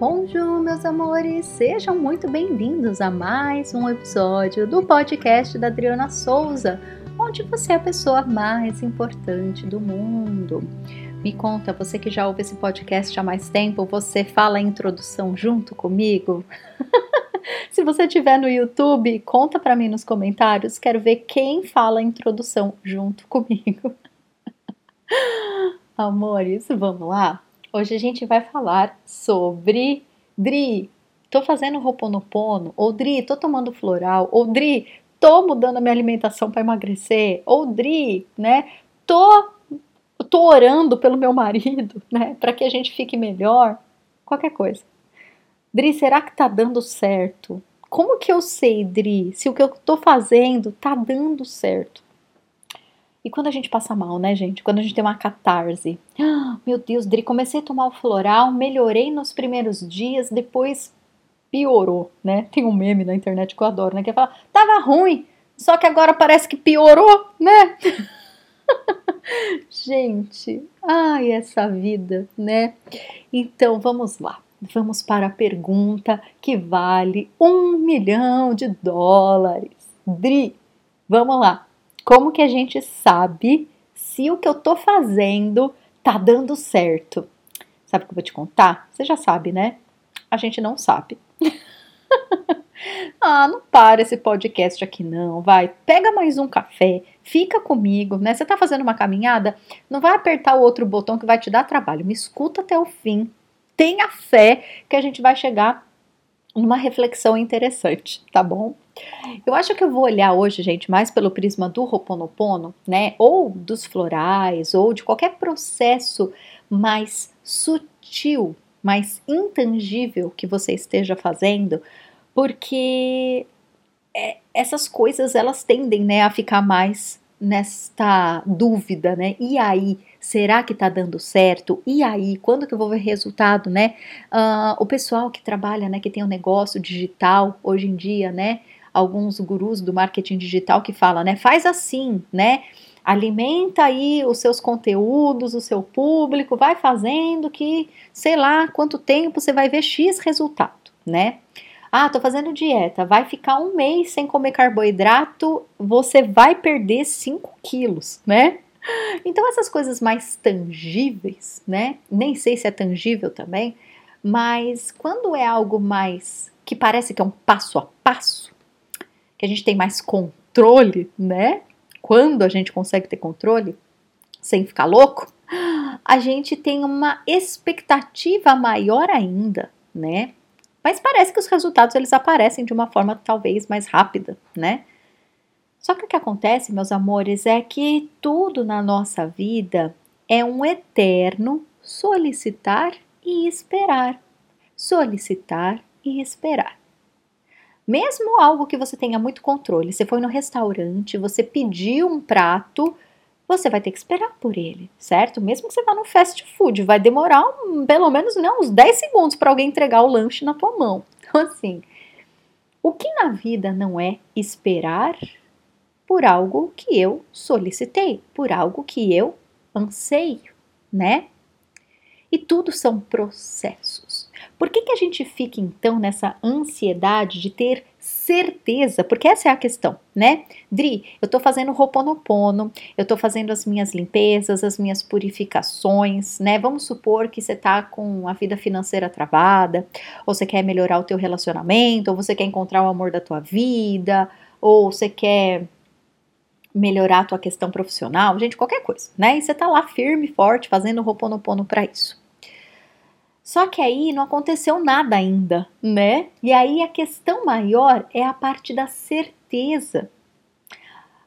Bonjour, meus amores! Sejam muito bem-vindos a mais um episódio do podcast da Adriana Souza, onde você é a pessoa mais importante do mundo. Me conta, você que já ouve esse podcast há mais tempo, você fala a introdução junto comigo? Se você estiver no YouTube, conta para mim nos comentários, quero ver quem fala a introdução junto comigo. Amores, vamos lá? Hoje a gente vai falar sobre Dri, tô fazendo Roponopono, ou Dri, tô tomando floral, ou Dri, tô mudando a minha alimentação para emagrecer, ou Dri, né, tô, tô orando pelo meu marido, né, para que a gente fique melhor, qualquer coisa. Dri, será que tá dando certo? Como que eu sei, Dri, se o que eu tô fazendo tá dando certo? E quando a gente passa mal, né, gente? Quando a gente tem uma catarse. Ah, meu Deus, Dri, comecei a tomar o floral, melhorei nos primeiros dias, depois piorou, né? Tem um meme na internet que eu adoro, né? Que fala, tava ruim, só que agora parece que piorou, né? gente, ai, essa vida, né? Então, vamos lá. Vamos para a pergunta que vale um milhão de dólares. Dri, vamos lá. Como que a gente sabe se o que eu tô fazendo tá dando certo? Sabe o que eu vou te contar? Você já sabe, né? A gente não sabe. ah, não para esse podcast aqui não, vai. Pega mais um café, fica comigo, né? Você tá fazendo uma caminhada, não vai apertar o outro botão que vai te dar trabalho. Me escuta até o fim. Tenha fé que a gente vai chegar numa reflexão interessante, tá bom? Eu acho que eu vou olhar hoje, gente, mais pelo prisma do Ho'oponopono, né? Ou dos florais, ou de qualquer processo mais sutil, mais intangível que você esteja fazendo, porque é, essas coisas elas tendem, né, a ficar mais nesta dúvida, né? E aí, será que tá dando certo? E aí, quando que eu vou ver resultado, né? Uh, o pessoal que trabalha, né, que tem um negócio digital hoje em dia, né? Alguns gurus do marketing digital que falam, né? Faz assim, né? Alimenta aí os seus conteúdos, o seu público, vai fazendo que, sei lá, quanto tempo você vai ver X resultado, né? Ah, tô fazendo dieta, vai ficar um mês sem comer carboidrato, você vai perder 5 quilos, né? Então, essas coisas mais tangíveis, né? Nem sei se é tangível também, mas quando é algo mais que parece que é um passo a passo, que a gente tem mais controle, né? Quando a gente consegue ter controle, sem ficar louco, a gente tem uma expectativa maior ainda, né? Mas parece que os resultados eles aparecem de uma forma talvez mais rápida, né? Só que o que acontece, meus amores, é que tudo na nossa vida é um eterno solicitar e esperar. Solicitar e esperar. Mesmo algo que você tenha muito controle, você foi no restaurante, você pediu um prato, você vai ter que esperar por ele, certo? Mesmo que você vá no fast food, vai demorar um, pelo menos né, uns 10 segundos para alguém entregar o lanche na tua mão. Então, assim, o que na vida não é esperar por algo que eu solicitei, por algo que eu anseio, né? E tudo são processos. Por que, que a gente fica então nessa ansiedade de ter certeza, porque essa é a questão, né? Dri, eu tô fazendo Roponopono, eu tô fazendo as minhas limpezas, as minhas purificações, né? Vamos supor que você tá com a vida financeira travada, ou você quer melhorar o teu relacionamento, ou você quer encontrar o amor da tua vida, ou você quer melhorar a tua questão profissional, gente, qualquer coisa, né? E você tá lá firme, forte, fazendo Roponopono para isso. Só que aí não aconteceu nada ainda, né? E aí a questão maior é a parte da certeza.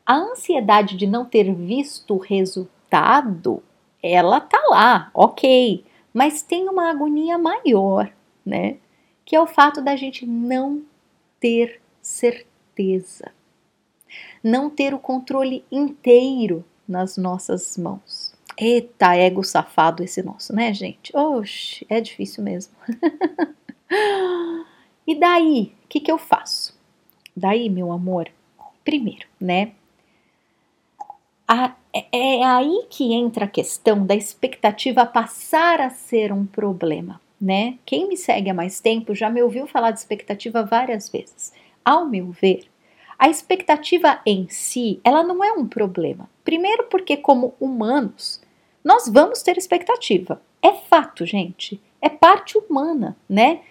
A ansiedade de não ter visto o resultado, ela tá lá, ok, mas tem uma agonia maior, né? Que é o fato da gente não ter certeza, não ter o controle inteiro nas nossas mãos. Eita, ego safado esse nosso, né, gente? Oxe, é difícil mesmo. e daí, o que, que eu faço? Daí, meu amor, primeiro, né? A, é, é aí que entra a questão da expectativa passar a ser um problema. né? Quem me segue há mais tempo já me ouviu falar de expectativa várias vezes. Ao meu ver, a expectativa em si, ela não é um problema. Primeiro porque como humanos, nós vamos ter expectativa. É fato, gente. É parte humana, né?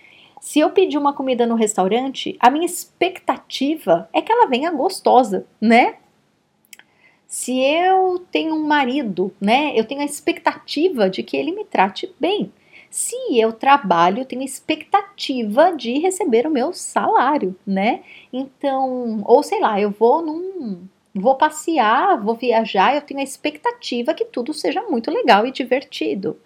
Se eu pedir uma comida no restaurante, a minha expectativa é que ela venha gostosa, né? Se eu tenho um marido, né, eu tenho a expectativa de que ele me trate bem. Se eu trabalho, eu tenho expectativa de receber o meu salário, né? Então, ou sei lá, eu vou num vou passear, vou viajar, eu tenho a expectativa que tudo seja muito legal e divertido.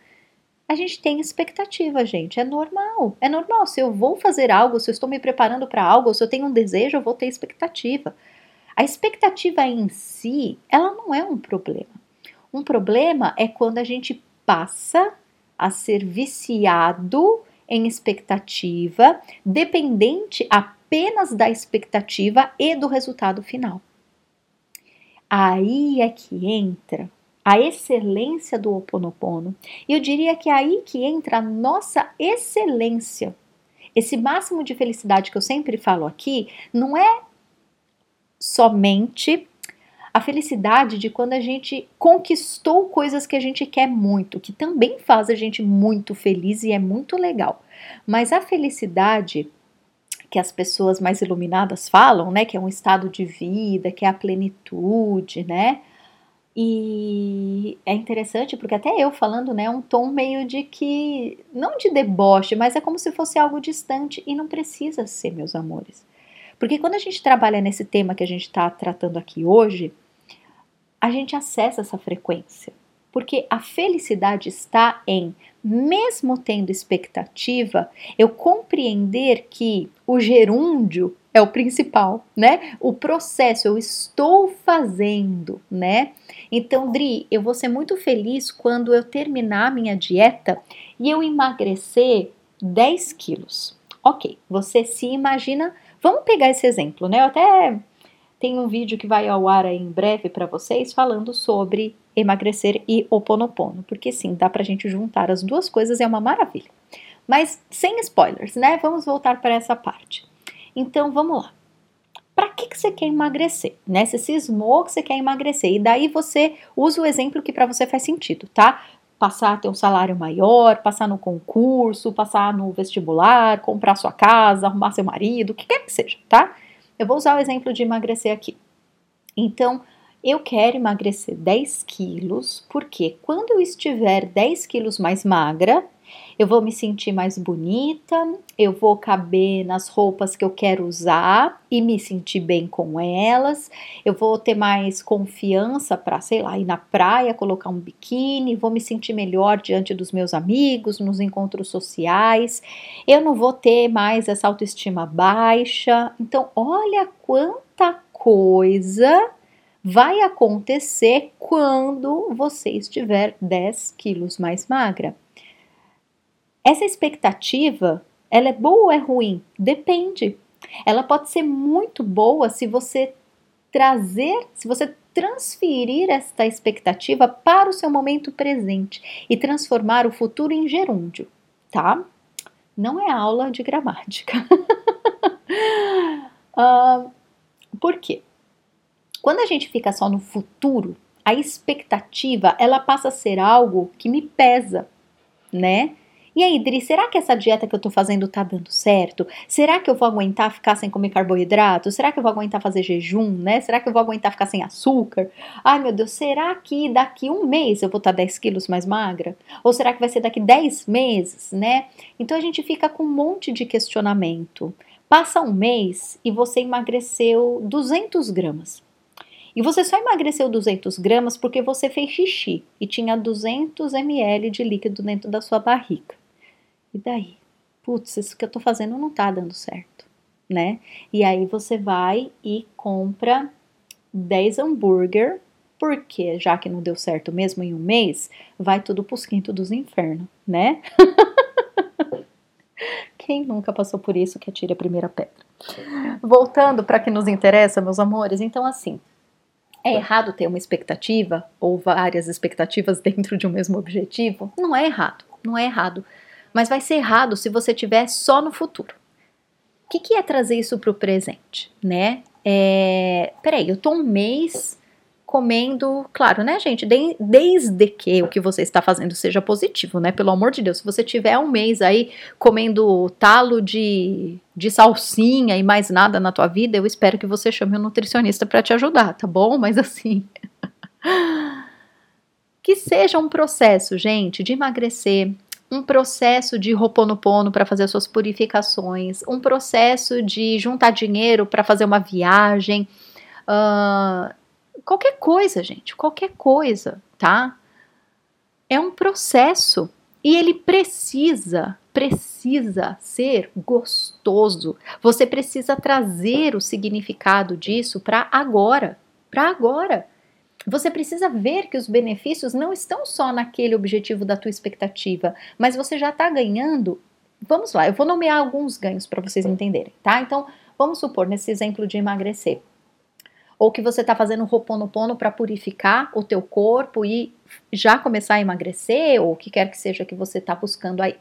A gente tem expectativa, gente, é normal. É normal. Se eu vou fazer algo, se eu estou me preparando para algo, se eu tenho um desejo, eu vou ter expectativa. A expectativa em si, ela não é um problema. Um problema é quando a gente passa a ser viciado em expectativa, dependente apenas da expectativa e do resultado final. Aí é que entra a excelência do Ho Oponopono. Eu diria que é aí que entra a nossa excelência. Esse máximo de felicidade que eu sempre falo aqui não é somente a felicidade de quando a gente conquistou coisas que a gente quer muito, que também faz a gente muito feliz e é muito legal. Mas a felicidade que as pessoas mais iluminadas falam, né, que é um estado de vida, que é a plenitude, né? E é interessante porque até eu falando, né, um tom meio de que não de deboche, mas é como se fosse algo distante e não precisa ser, meus amores. Porque quando a gente trabalha nesse tema que a gente está tratando aqui hoje, a gente acessa essa frequência. Porque a felicidade está em, mesmo tendo expectativa, eu compreender que o gerúndio é o principal, né? O processo, eu estou fazendo, né? Então, Dri, eu vou ser muito feliz quando eu terminar a minha dieta e eu emagrecer 10 quilos. Ok, você se imagina Vamos pegar esse exemplo, né? Eu até tenho um vídeo que vai ao ar em breve para vocês falando sobre emagrecer e oponopono, porque sim, dá pra gente juntar as duas coisas, é uma maravilha. Mas sem spoilers, né? Vamos voltar para essa parte. Então, vamos lá. Para que, que você quer emagrecer? Né? Você cismou que você quer emagrecer e daí você usa o exemplo que para você faz sentido, tá? passar a ter um salário maior, passar no concurso, passar no vestibular, comprar sua casa, arrumar seu marido, o que quer que seja, tá? Eu vou usar o exemplo de emagrecer aqui. Então, eu quero emagrecer 10 quilos, porque quando eu estiver 10 quilos mais magra, eu vou me sentir mais bonita, eu vou caber nas roupas que eu quero usar e me sentir bem com elas, eu vou ter mais confiança para, sei lá, ir na praia, colocar um biquíni, vou me sentir melhor diante dos meus amigos, nos encontros sociais, eu não vou ter mais essa autoestima baixa. Então, olha quanta coisa vai acontecer quando você estiver 10 quilos mais magra. Essa expectativa, ela é boa ou é ruim? Depende. Ela pode ser muito boa se você trazer, se você transferir esta expectativa para o seu momento presente e transformar o futuro em gerúndio, tá? Não é aula de gramática. uh, por quê? Quando a gente fica só no futuro, a expectativa ela passa a ser algo que me pesa, né? E aí, Dri, será que essa dieta que eu tô fazendo tá dando certo? Será que eu vou aguentar ficar sem comer carboidrato? Será que eu vou aguentar fazer jejum, né? Será que eu vou aguentar ficar sem açúcar? Ai, meu Deus, será que daqui um mês eu vou estar tá 10 quilos mais magra? Ou será que vai ser daqui 10 meses, né? Então a gente fica com um monte de questionamento. Passa um mês e você emagreceu 200 gramas. E você só emagreceu 200 gramas porque você fez xixi e tinha 200 ml de líquido dentro da sua barriga. E daí? Putz, isso que eu tô fazendo não tá dando certo, né? E aí você vai e compra 10 hambúrguer, porque já que não deu certo mesmo em um mês, vai tudo pros quintos dos infernos, né? Quem nunca passou por isso que atire a primeira pedra. Voltando para que nos interessa, meus amores, então assim, é errado ter uma expectativa ou várias expectativas dentro de um mesmo objetivo? Não é errado, não é errado. mas vai ser errado se você tiver só no futuro. O que, que é trazer isso para o presente, né? É, peraí, eu tô um mês comendo, claro, né, gente? De, desde que o que você está fazendo seja positivo, né? Pelo amor de Deus, se você tiver um mês aí comendo talo de, de salsinha e mais nada na tua vida, eu espero que você chame um nutricionista para te ajudar, tá bom? Mas assim. que seja um processo, gente, de emagrecer, um processo de roponopono para fazer as suas purificações, um processo de juntar dinheiro para fazer uma viagem, uh, qualquer coisa, gente, qualquer coisa, tá? É um processo e ele precisa, precisa ser gostoso. Você precisa trazer o significado disso para agora, para agora. Você precisa ver que os benefícios não estão só naquele objetivo da tua expectativa, mas você já está ganhando. Vamos lá, eu vou nomear alguns ganhos para vocês entenderem, tá? Então, vamos supor nesse exemplo de emagrecer ou que você está fazendo Ho'oponopono para purificar o teu corpo e já começar a emagrecer, ou o que quer que seja que você está buscando aí.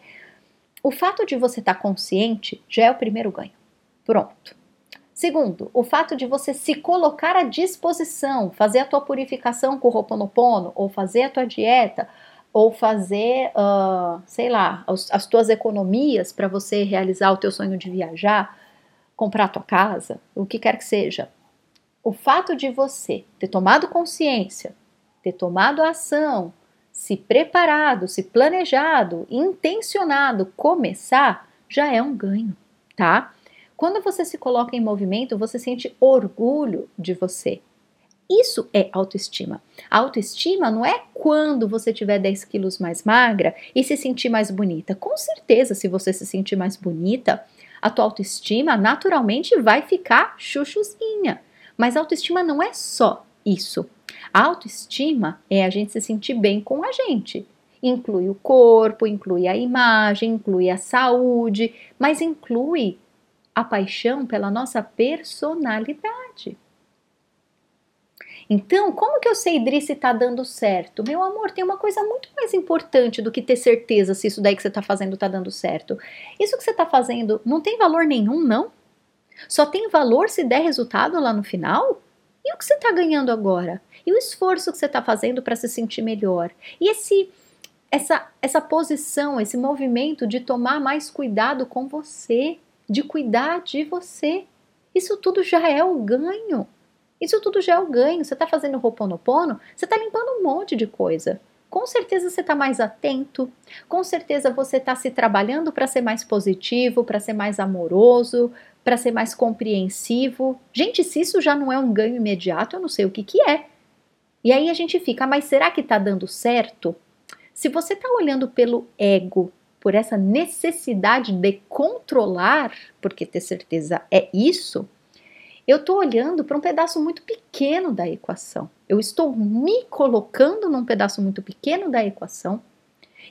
O fato de você estar tá consciente já é o primeiro ganho. Pronto. Segundo, o fato de você se colocar à disposição, fazer a tua purificação com o Ho'oponopono, ou fazer a tua dieta, ou fazer, uh, sei lá, as, as tuas economias para você realizar o teu sonho de viajar, comprar a tua casa, o que quer que seja o fato de você ter tomado consciência, ter tomado ação, se preparado, se planejado, intencionado começar, já é um ganho, tá? Quando você se coloca em movimento, você sente orgulho de você. Isso é autoestima. A autoestima não é quando você tiver 10 quilos mais magra e se sentir mais bonita. Com certeza, se você se sentir mais bonita, a tua autoestima naturalmente vai ficar chuchuzinha. Mas autoestima não é só isso. A autoestima é a gente se sentir bem com a gente. Inclui o corpo, inclui a imagem, inclui a saúde, mas inclui a paixão pela nossa personalidade. Então, como que eu sei, Dri, se tá dando certo? Meu amor, tem uma coisa muito mais importante do que ter certeza se isso daí que você tá fazendo tá dando certo. Isso que você tá fazendo não tem valor nenhum, não? Só tem valor se der resultado lá no final? E o que você está ganhando agora? E o esforço que você está fazendo para se sentir melhor? E esse, essa, essa posição, esse movimento de tomar mais cuidado com você, de cuidar de você? Isso tudo já é o ganho. Isso tudo já é o ganho. Você está fazendo Ho'oponopono, você está limpando um monte de coisa. Com certeza você está mais atento, com certeza você está se trabalhando para ser mais positivo, para ser mais amoroso, para ser mais compreensivo. Gente, se isso já não é um ganho imediato, eu não sei o que, que é. E aí a gente fica, mas será que está dando certo? Se você está olhando pelo ego, por essa necessidade de controlar, porque ter certeza é isso, eu estou olhando para um pedaço muito pequeno da equação. Eu estou me colocando num pedaço muito pequeno da equação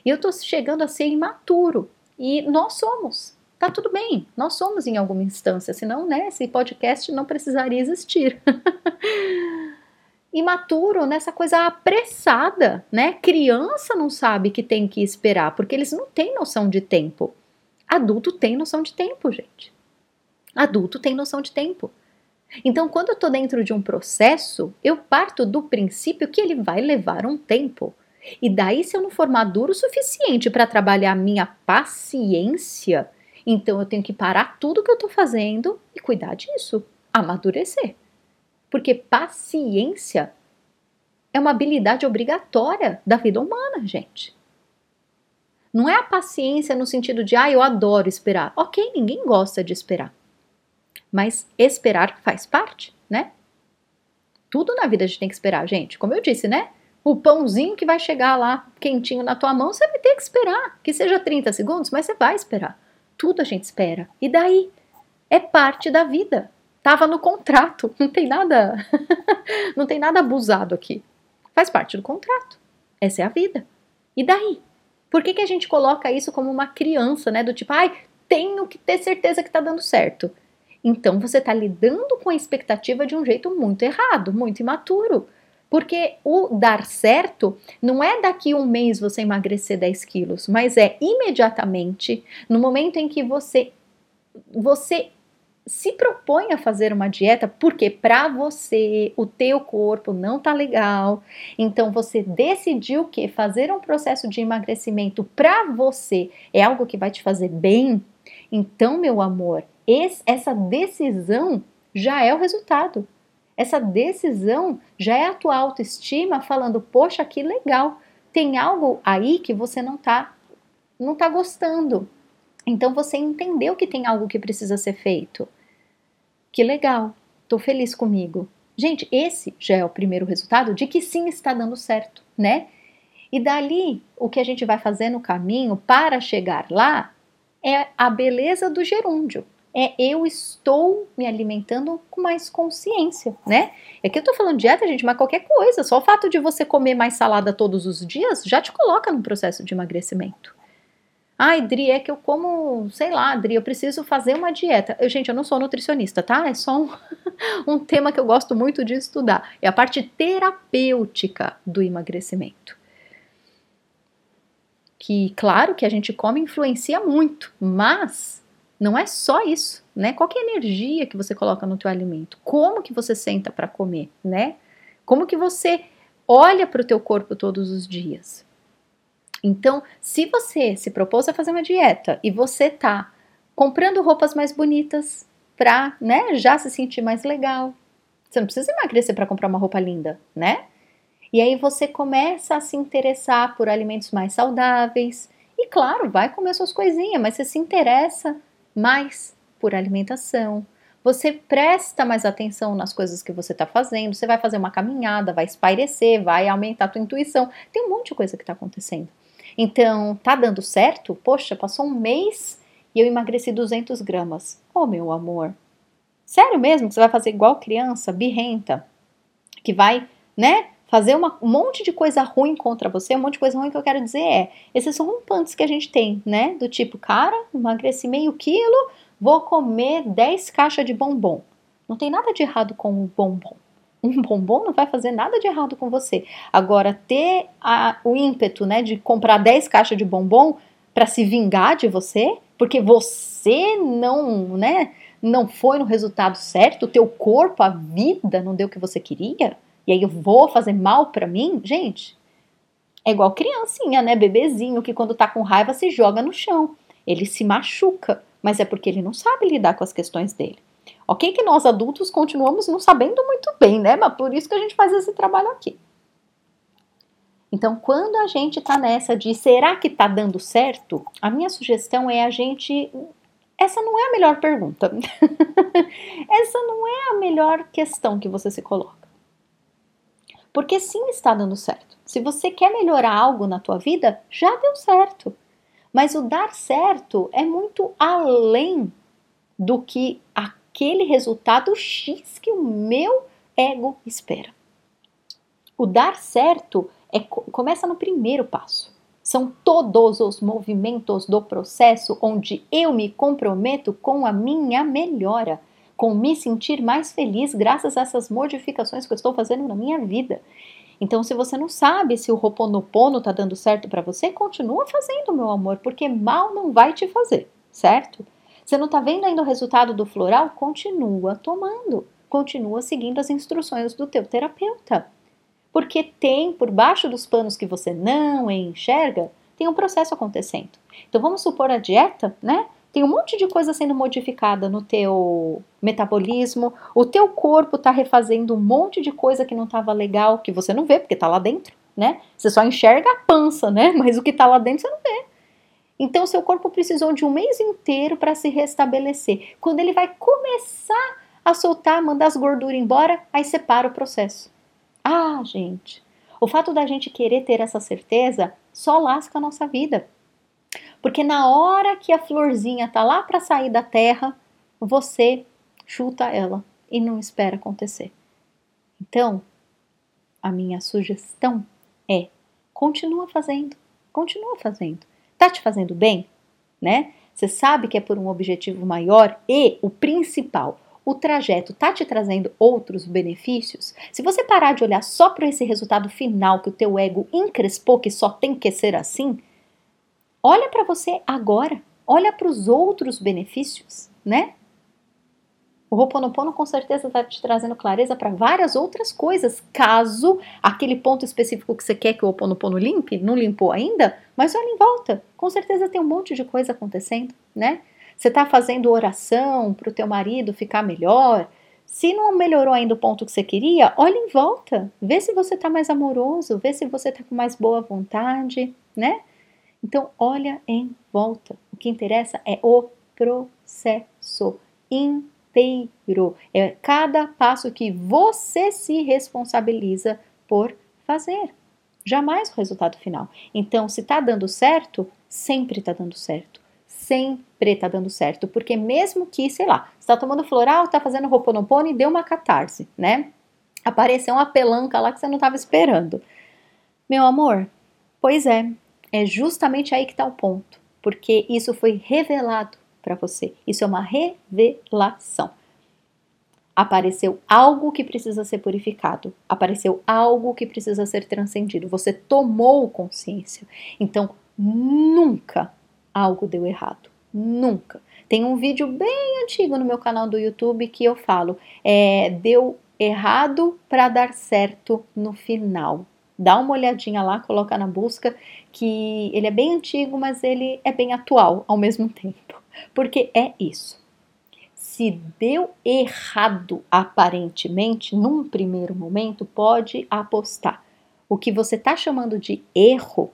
e eu estou chegando a ser imaturo. E nós somos. Tá tudo bem, nós somos em alguma instância, senão, né, esse podcast não precisaria existir. Imaturo nessa coisa apressada, né? Criança não sabe que tem que esperar, porque eles não têm noção de tempo. Adulto tem noção de tempo, gente. Adulto tem noção de tempo. Então, quando eu estou dentro de um processo, eu parto do princípio que ele vai levar um tempo. E daí, se eu não for maduro o suficiente para trabalhar a minha paciência, então eu tenho que parar tudo que eu estou fazendo e cuidar disso, amadurecer. Porque paciência é uma habilidade obrigatória da vida humana, gente. Não é a paciência no sentido de, ah, eu adoro esperar. Ok, ninguém gosta de esperar. Mas esperar faz parte, né? Tudo na vida a gente tem que esperar, gente. Como eu disse, né? O pãozinho que vai chegar lá quentinho na tua mão, você vai ter que esperar. Que seja 30 segundos, mas você vai esperar. Tudo a gente espera. E daí? É parte da vida. Tava no contrato. Não tem nada. não tem nada abusado aqui. Faz parte do contrato. Essa é a vida. E daí? Por que, que a gente coloca isso como uma criança, né? Do tipo, ai, tenho que ter certeza que tá dando certo. Então você tá lidando com a expectativa de um jeito muito errado, muito imaturo. Porque o dar certo não é daqui um mês você emagrecer 10 quilos, mas é imediatamente, no momento em que você, você se propõe a fazer uma dieta porque para você o teu corpo não tá legal, então você decidiu que fazer um processo de emagrecimento para você é algo que vai te fazer bem, então meu amor, esse, essa decisão já é o resultado. Essa decisão já é a tua autoestima falando, poxa, que legal, tem algo aí que você não tá não tá gostando. Então você entendeu que tem algo que precisa ser feito. Que legal, tô feliz comigo. Gente, esse já é o primeiro resultado de que sim está dando certo, né? E dali, o que a gente vai fazer no caminho para chegar lá é a beleza do gerúndio. É eu estou me alimentando com mais consciência, né? É que eu tô falando dieta, gente, mas qualquer coisa, só o fato de você comer mais salada todos os dias já te coloca num processo de emagrecimento. Ai, Dri, é que eu como, sei lá, Dri, eu preciso fazer uma dieta. Eu, gente, eu não sou nutricionista, tá? É só um, um tema que eu gosto muito de estudar. É a parte terapêutica do emagrecimento. Que, claro, que a gente come influencia muito, mas não é só isso, né? Qual é a energia que você coloca no teu alimento? Como que você senta para comer, né? Como que você olha para o teu corpo todos os dias? Então, se você se propôs a fazer uma dieta e você tá comprando roupas mais bonitas para, né, já se sentir mais legal, você não precisa emagrecer para comprar uma roupa linda, né? E aí você começa a se interessar por alimentos mais saudáveis. E claro, vai comer suas coisinhas, mas você se interessa mais por alimentação. Você presta mais atenção nas coisas que você está fazendo. Você vai fazer uma caminhada, vai espairecer, vai aumentar a tua intuição. Tem um monte de coisa que está acontecendo. Então, tá dando certo? Poxa, passou um mês e eu emagreci 200 gramas. Oh, meu amor. Sério mesmo que você vai fazer igual criança, birrenta, que vai, né, fazer uma, um monte de coisa ruim contra você? Um monte de coisa ruim que eu quero dizer é, esses são rompantes que a gente tem, né, do tipo, cara, emagreci meio quilo, vou comer 10 caixas de bombom. Não tem nada de errado com o bombom um bombom não vai fazer nada de errado com você. Agora, ter a, o ímpeto né, de comprar 10 caixas de bombom para se vingar de você, porque você não, né, não foi no resultado certo, o teu corpo, a vida não deu o que você queria, e aí eu vou fazer mal para mim, gente, é igual criancinha, né, bebezinho que quando tá com raiva se joga no chão. Ele se machuca, mas é porque ele não sabe lidar com as questões dele. Ok que nós adultos continuamos não sabendo muito bem, né? Mas por isso que a gente faz esse trabalho aqui. Então, quando a gente tá nessa de será que tá dando certo, a minha sugestão é a gente. Essa não é a melhor pergunta. Essa não é a melhor questão que você se coloca. Porque sim está dando certo. Se você quer melhorar algo na tua vida, já deu certo. Mas o dar certo é muito além do que aquele resultado X que o meu ego espera. O dar certo é, começa no primeiro passo. São todos os movimentos do processo onde eu me comprometo com a minha melhora, com me sentir mais feliz graças a essas modificações que eu estou fazendo na minha vida. Então, se você não sabe se o Roponopono está dando certo para você, continua fazendo, meu amor, porque mal não vai te fazer, certo? Você não está vendo ainda o resultado do floral? Continua tomando, continua seguindo as instruções do teu terapeuta. Porque tem por baixo dos panos que você não enxerga, tem um processo acontecendo. Então vamos supor a dieta, né? Tem um monte de coisa sendo modificada no teu metabolismo, o teu corpo está refazendo um monte de coisa que não estava legal, que você não vê porque está lá dentro, né? Você só enxerga a pança, né? Mas o que está lá dentro você não vê. Então, seu corpo precisou de um mês inteiro para se restabelecer. Quando ele vai começar a soltar, mandar as gorduras embora, aí separa o processo. Ah, gente, o fato da gente querer ter essa certeza só lasca a nossa vida. Porque na hora que a florzinha tá lá para sair da terra, você chuta ela e não espera acontecer. Então, a minha sugestão é: continua fazendo, continua fazendo. Tá te fazendo bem? Né? Você sabe que é por um objetivo maior e o principal, o trajeto tá te trazendo outros benefícios, se você parar de olhar só para esse resultado final que o teu ego encrespou que só tem que ser assim, olha para você agora, olha para os outros benefícios, né? O Ho'oponopono com certeza está te trazendo clareza para várias outras coisas, caso aquele ponto específico que você quer que o Ho'oponopono limpe, não limpou ainda, mas olha em volta, com certeza tem um monte de coisa acontecendo, né? Você está fazendo oração para o teu marido ficar melhor, se não melhorou ainda o ponto que você queria, olha em volta, vê se você está mais amoroso, vê se você está com mais boa vontade, né? Então, olha em volta. O que interessa é o processo inteiro. É cada passo que você se responsabiliza por fazer. Jamais o resultado final. Então, se está dando certo, sempre está dando certo. Sempre está dando certo. Porque mesmo que, sei lá, está tomando floral, está fazendo roponopono e deu uma catarse, né? Apareceu uma pelanca lá que você não estava esperando. Meu amor, pois é, é justamente aí que está o ponto. Porque isso foi revelado para você. Isso é uma revelação. Apareceu algo que precisa ser purificado, apareceu algo que precisa ser transcendido. Você tomou consciência. Então, nunca algo deu errado. Nunca. Tem um vídeo bem antigo no meu canal do YouTube que eu falo: é, deu errado para dar certo no final. Dá uma olhadinha lá, coloca na busca, que ele é bem antigo, mas ele é bem atual ao mesmo tempo. Porque é isso. Se deu errado aparentemente, num primeiro momento, pode apostar. O que você está chamando de erro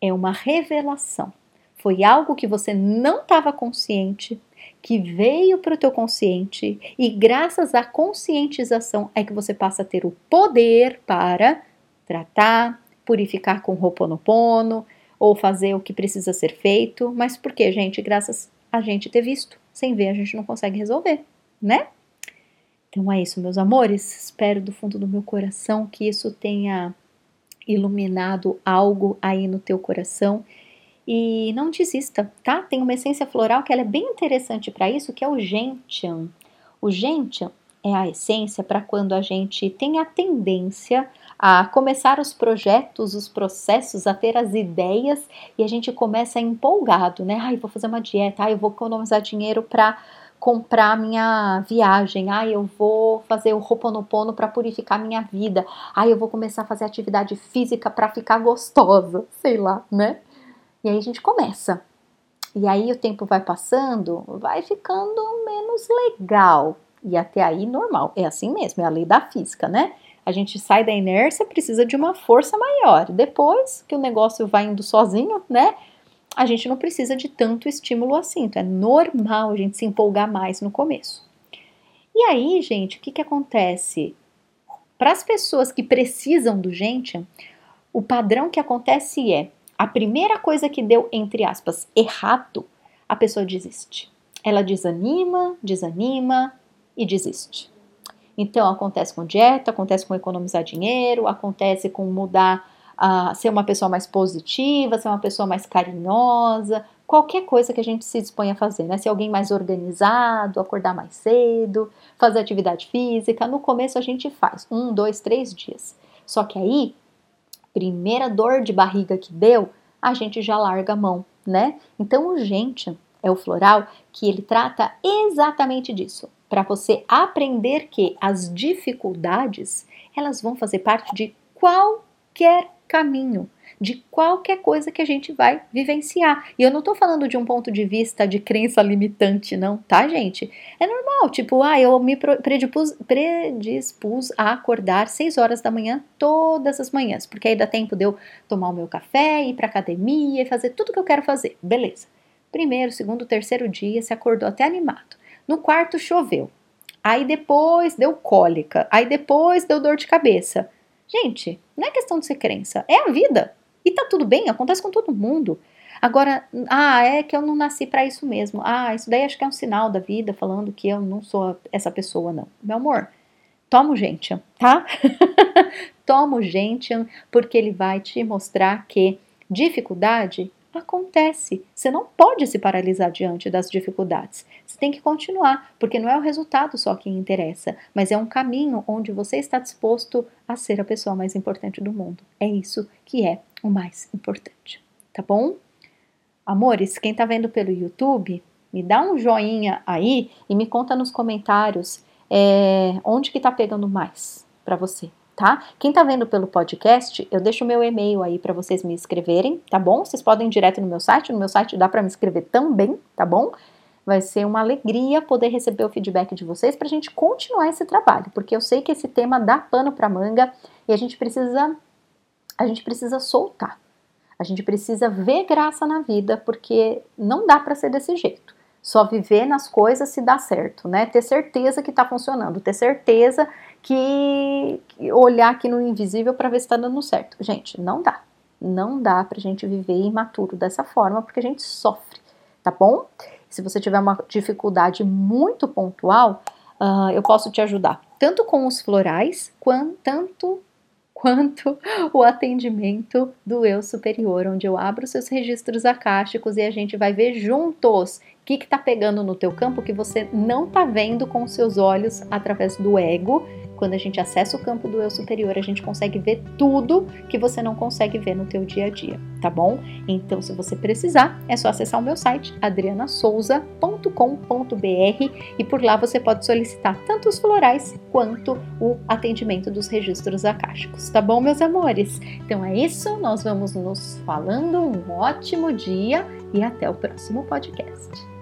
é uma revelação. Foi algo que você não estava consciente, que veio para o teu consciente e graças à conscientização é que você passa a ter o poder para tratar, purificar com Ho'oponopono ou fazer o que precisa ser feito. Mas por que, gente? Graças a gente ter visto. Sem ver, a gente não consegue resolver, né? Então é isso, meus amores. Espero do fundo do meu coração que isso tenha iluminado algo aí no teu coração. E não desista, tá? Tem uma essência floral que ela é bem interessante para isso, que é o gentian. O gentian é a essência para quando a gente tem a tendência a começar os projetos, os processos, a ter as ideias e a gente começa empolgado, né? Ai, vou fazer uma dieta, ai, eu vou economizar dinheiro para comprar minha viagem, ai, eu vou fazer o Ho'oponopono para purificar minha vida, ai, eu vou começar a fazer atividade física para ficar gostosa, sei lá, né? E aí a gente começa. E aí o tempo vai passando, vai ficando menos legal. E até aí normal, é assim mesmo, é a lei da física, né? a gente sai da inércia, precisa de uma força maior. Depois que o negócio vai indo sozinho, né? A gente não precisa de tanto estímulo assim. Então é normal a gente se empolgar mais no começo. E aí, gente, o que, que acontece? Para as pessoas que precisam do gente, o padrão que acontece é a primeira coisa que deu, entre aspas, errado, a pessoa desiste. Ela desanima, desanima e desiste. Então, acontece com dieta, acontece com economizar dinheiro, acontece com mudar, uh, ser uma pessoa mais positiva, ser uma pessoa mais carinhosa, qualquer coisa que a gente se dispõe a fazer, né? Ser alguém mais organizado, acordar mais cedo, fazer atividade física. No começo a gente faz um, dois, três dias. Só que aí, primeira dor de barriga que deu, a gente já larga a mão, né? Então, o gente é o floral que ele trata exatamente disso para você aprender que as dificuldades elas vão fazer parte de qualquer caminho, de qualquer coisa que a gente vai vivenciar. E eu não tô falando de um ponto de vista de crença limitante, não, tá, gente? É normal, tipo, ah, eu me predispus, predispus a acordar 6 horas da manhã todas as manhãs, porque aí dá tempo de eu tomar o meu café, ir pra academia e fazer tudo que eu quero fazer. Beleza. Primeiro, segundo, terceiro dia, se acordou até animado. No quarto choveu. Aí depois deu cólica. Aí depois deu dor de cabeça. Gente, não é questão de ser crença, é a vida. E tá tudo bem, acontece com todo mundo. Agora, ah, é que eu não nasci para isso mesmo. Ah, isso daí acho que é um sinal da vida falando que eu não sou essa pessoa, não. Meu amor, toma o Gentian, tá? toma o Gentian, porque ele vai te mostrar que dificuldade acontece. Você não pode se paralisar diante das dificuldades. Você tem que continuar, porque não é o resultado só que interessa, mas é um caminho onde você está disposto a ser a pessoa mais importante do mundo. É isso que é o mais importante, tá bom? Amores, quem está vendo pelo YouTube, me dá um joinha aí e me conta nos comentários é, onde que está pegando mais para você, tá? Quem tá vendo pelo podcast, eu deixo meu e-mail aí para vocês me escreverem, tá bom? Vocês podem ir direto no meu site, no meu site dá para me escrever também, tá bom? Vai ser uma alegria poder receber o feedback de vocês para a gente continuar esse trabalho, porque eu sei que esse tema dá pano para manga e a gente precisa a gente precisa soltar. A gente precisa ver graça na vida, porque não dá para ser desse jeito. Só viver nas coisas se dá certo, né? Ter certeza que está funcionando, ter certeza que olhar aqui no invisível para ver se está dando certo. Gente, não dá. Não dá para a gente viver imaturo dessa forma, porque a gente sofre, tá bom? Se você tiver uma dificuldade muito pontual, uh, eu posso te ajudar tanto com os florais, quanto tanto quanto o atendimento do eu superior, onde eu abro seus registros acásticos e a gente vai ver juntos que está pegando no teu campo que você não está vendo com seus olhos através do ego quando a gente acessa o campo do eu superior, a gente consegue ver tudo que você não consegue ver no teu dia a dia, tá bom? Então, se você precisar, é só acessar o meu site adrianasouza.com.br e por lá você pode solicitar tanto os florais quanto o atendimento dos registros acásticos, tá bom, meus amores? Então é isso, nós vamos nos falando, um ótimo dia e até o próximo podcast.